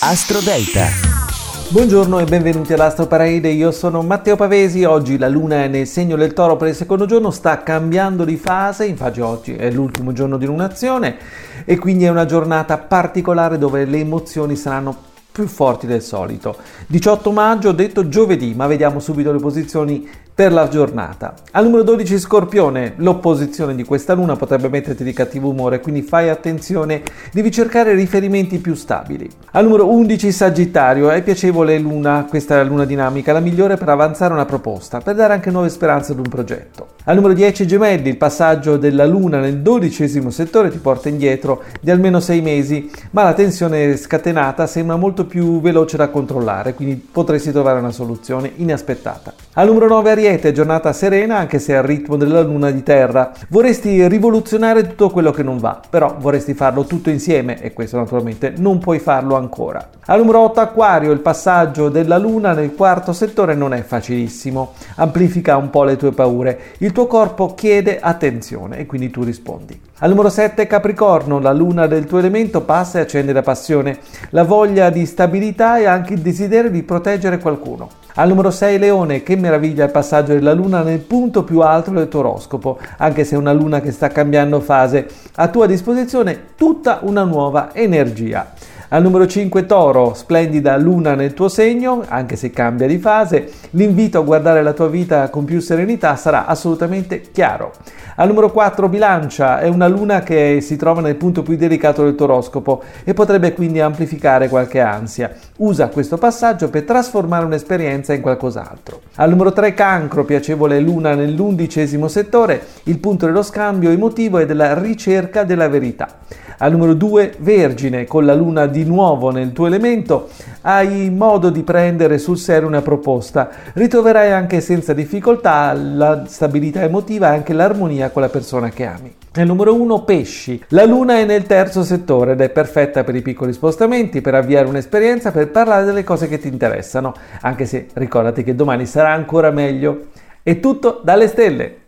Astro Delta. Buongiorno e benvenuti all'Astro Parade, io sono Matteo Pavesi, oggi la luna è nel segno del toro per il secondo giorno, sta cambiando di fase, infatti oggi è l'ultimo giorno di lunazione e quindi è una giornata particolare dove le emozioni saranno più forti del solito. 18 maggio, detto giovedì, ma vediamo subito le posizioni per la giornata. Al numero 12 Scorpione, l'opposizione di questa luna potrebbe metterti di cattivo umore, quindi fai attenzione, devi cercare riferimenti più stabili. Al numero 11 Sagittario, è piacevole luna, questa luna dinamica, la migliore per avanzare una proposta, per dare anche nuove speranze ad un progetto. Al numero 10 Gemelli, il passaggio della luna nel dodicesimo settore ti porta indietro di almeno 6 mesi, ma la tensione scatenata sembra molto più veloce da controllare, quindi potresti trovare una soluzione inaspettata. Al numero 9 Ariete, giornata serena anche se al ritmo della luna di terra. Vorresti rivoluzionare tutto quello che non va, però vorresti farlo tutto insieme e questo naturalmente non puoi farlo ancora. Al numero 8 Aquario, il passaggio della luna nel quarto settore non è facilissimo, amplifica un po' le tue paure. Il tuo corpo chiede attenzione e quindi tu rispondi. Al numero 7 Capricorno, la luna del tuo elemento passa e accende la passione, la voglia di stabilità e anche il desiderio di proteggere qualcuno. Al numero 6 Leone, che meraviglia il passaggio della luna nel punto più alto del tuo oroscopo, anche se è una luna che sta cambiando fase, a tua disposizione tutta una nuova energia. Al numero 5 Toro, splendida luna nel tuo segno, anche se cambia di fase, l'invito a guardare la tua vita con più serenità sarà assolutamente chiaro. Al numero 4 Bilancia, è una luna che si trova nel punto più delicato del tuo oroscopo e potrebbe quindi amplificare qualche ansia. Usa questo passaggio per trasformare un'esperienza in qualcos'altro. Al numero 3 Cancro, piacevole luna nell'undicesimo settore, il punto dello scambio emotivo e della ricerca della verità. Al numero 2 Vergine, con la luna di nuovo nel tuo elemento, hai modo di prendere sul serio una proposta. Ritroverai anche senza difficoltà la stabilità emotiva e anche l'armonia con la persona che ami. Nel numero 1 pesci. La luna è nel terzo settore ed è perfetta per i piccoli spostamenti, per avviare un'esperienza, per parlare delle cose che ti interessano, anche se ricordati che domani sarà ancora meglio. È tutto dalle stelle.